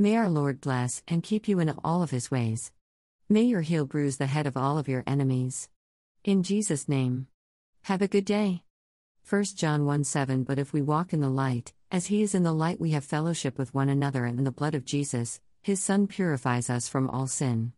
May our Lord bless and keep you in all of his ways. May your heel bruise the head of all of your enemies. In Jesus' name. Have a good day. 1 John 1 7 But if we walk in the light, as he is in the light, we have fellowship with one another, and in the blood of Jesus, his Son purifies us from all sin.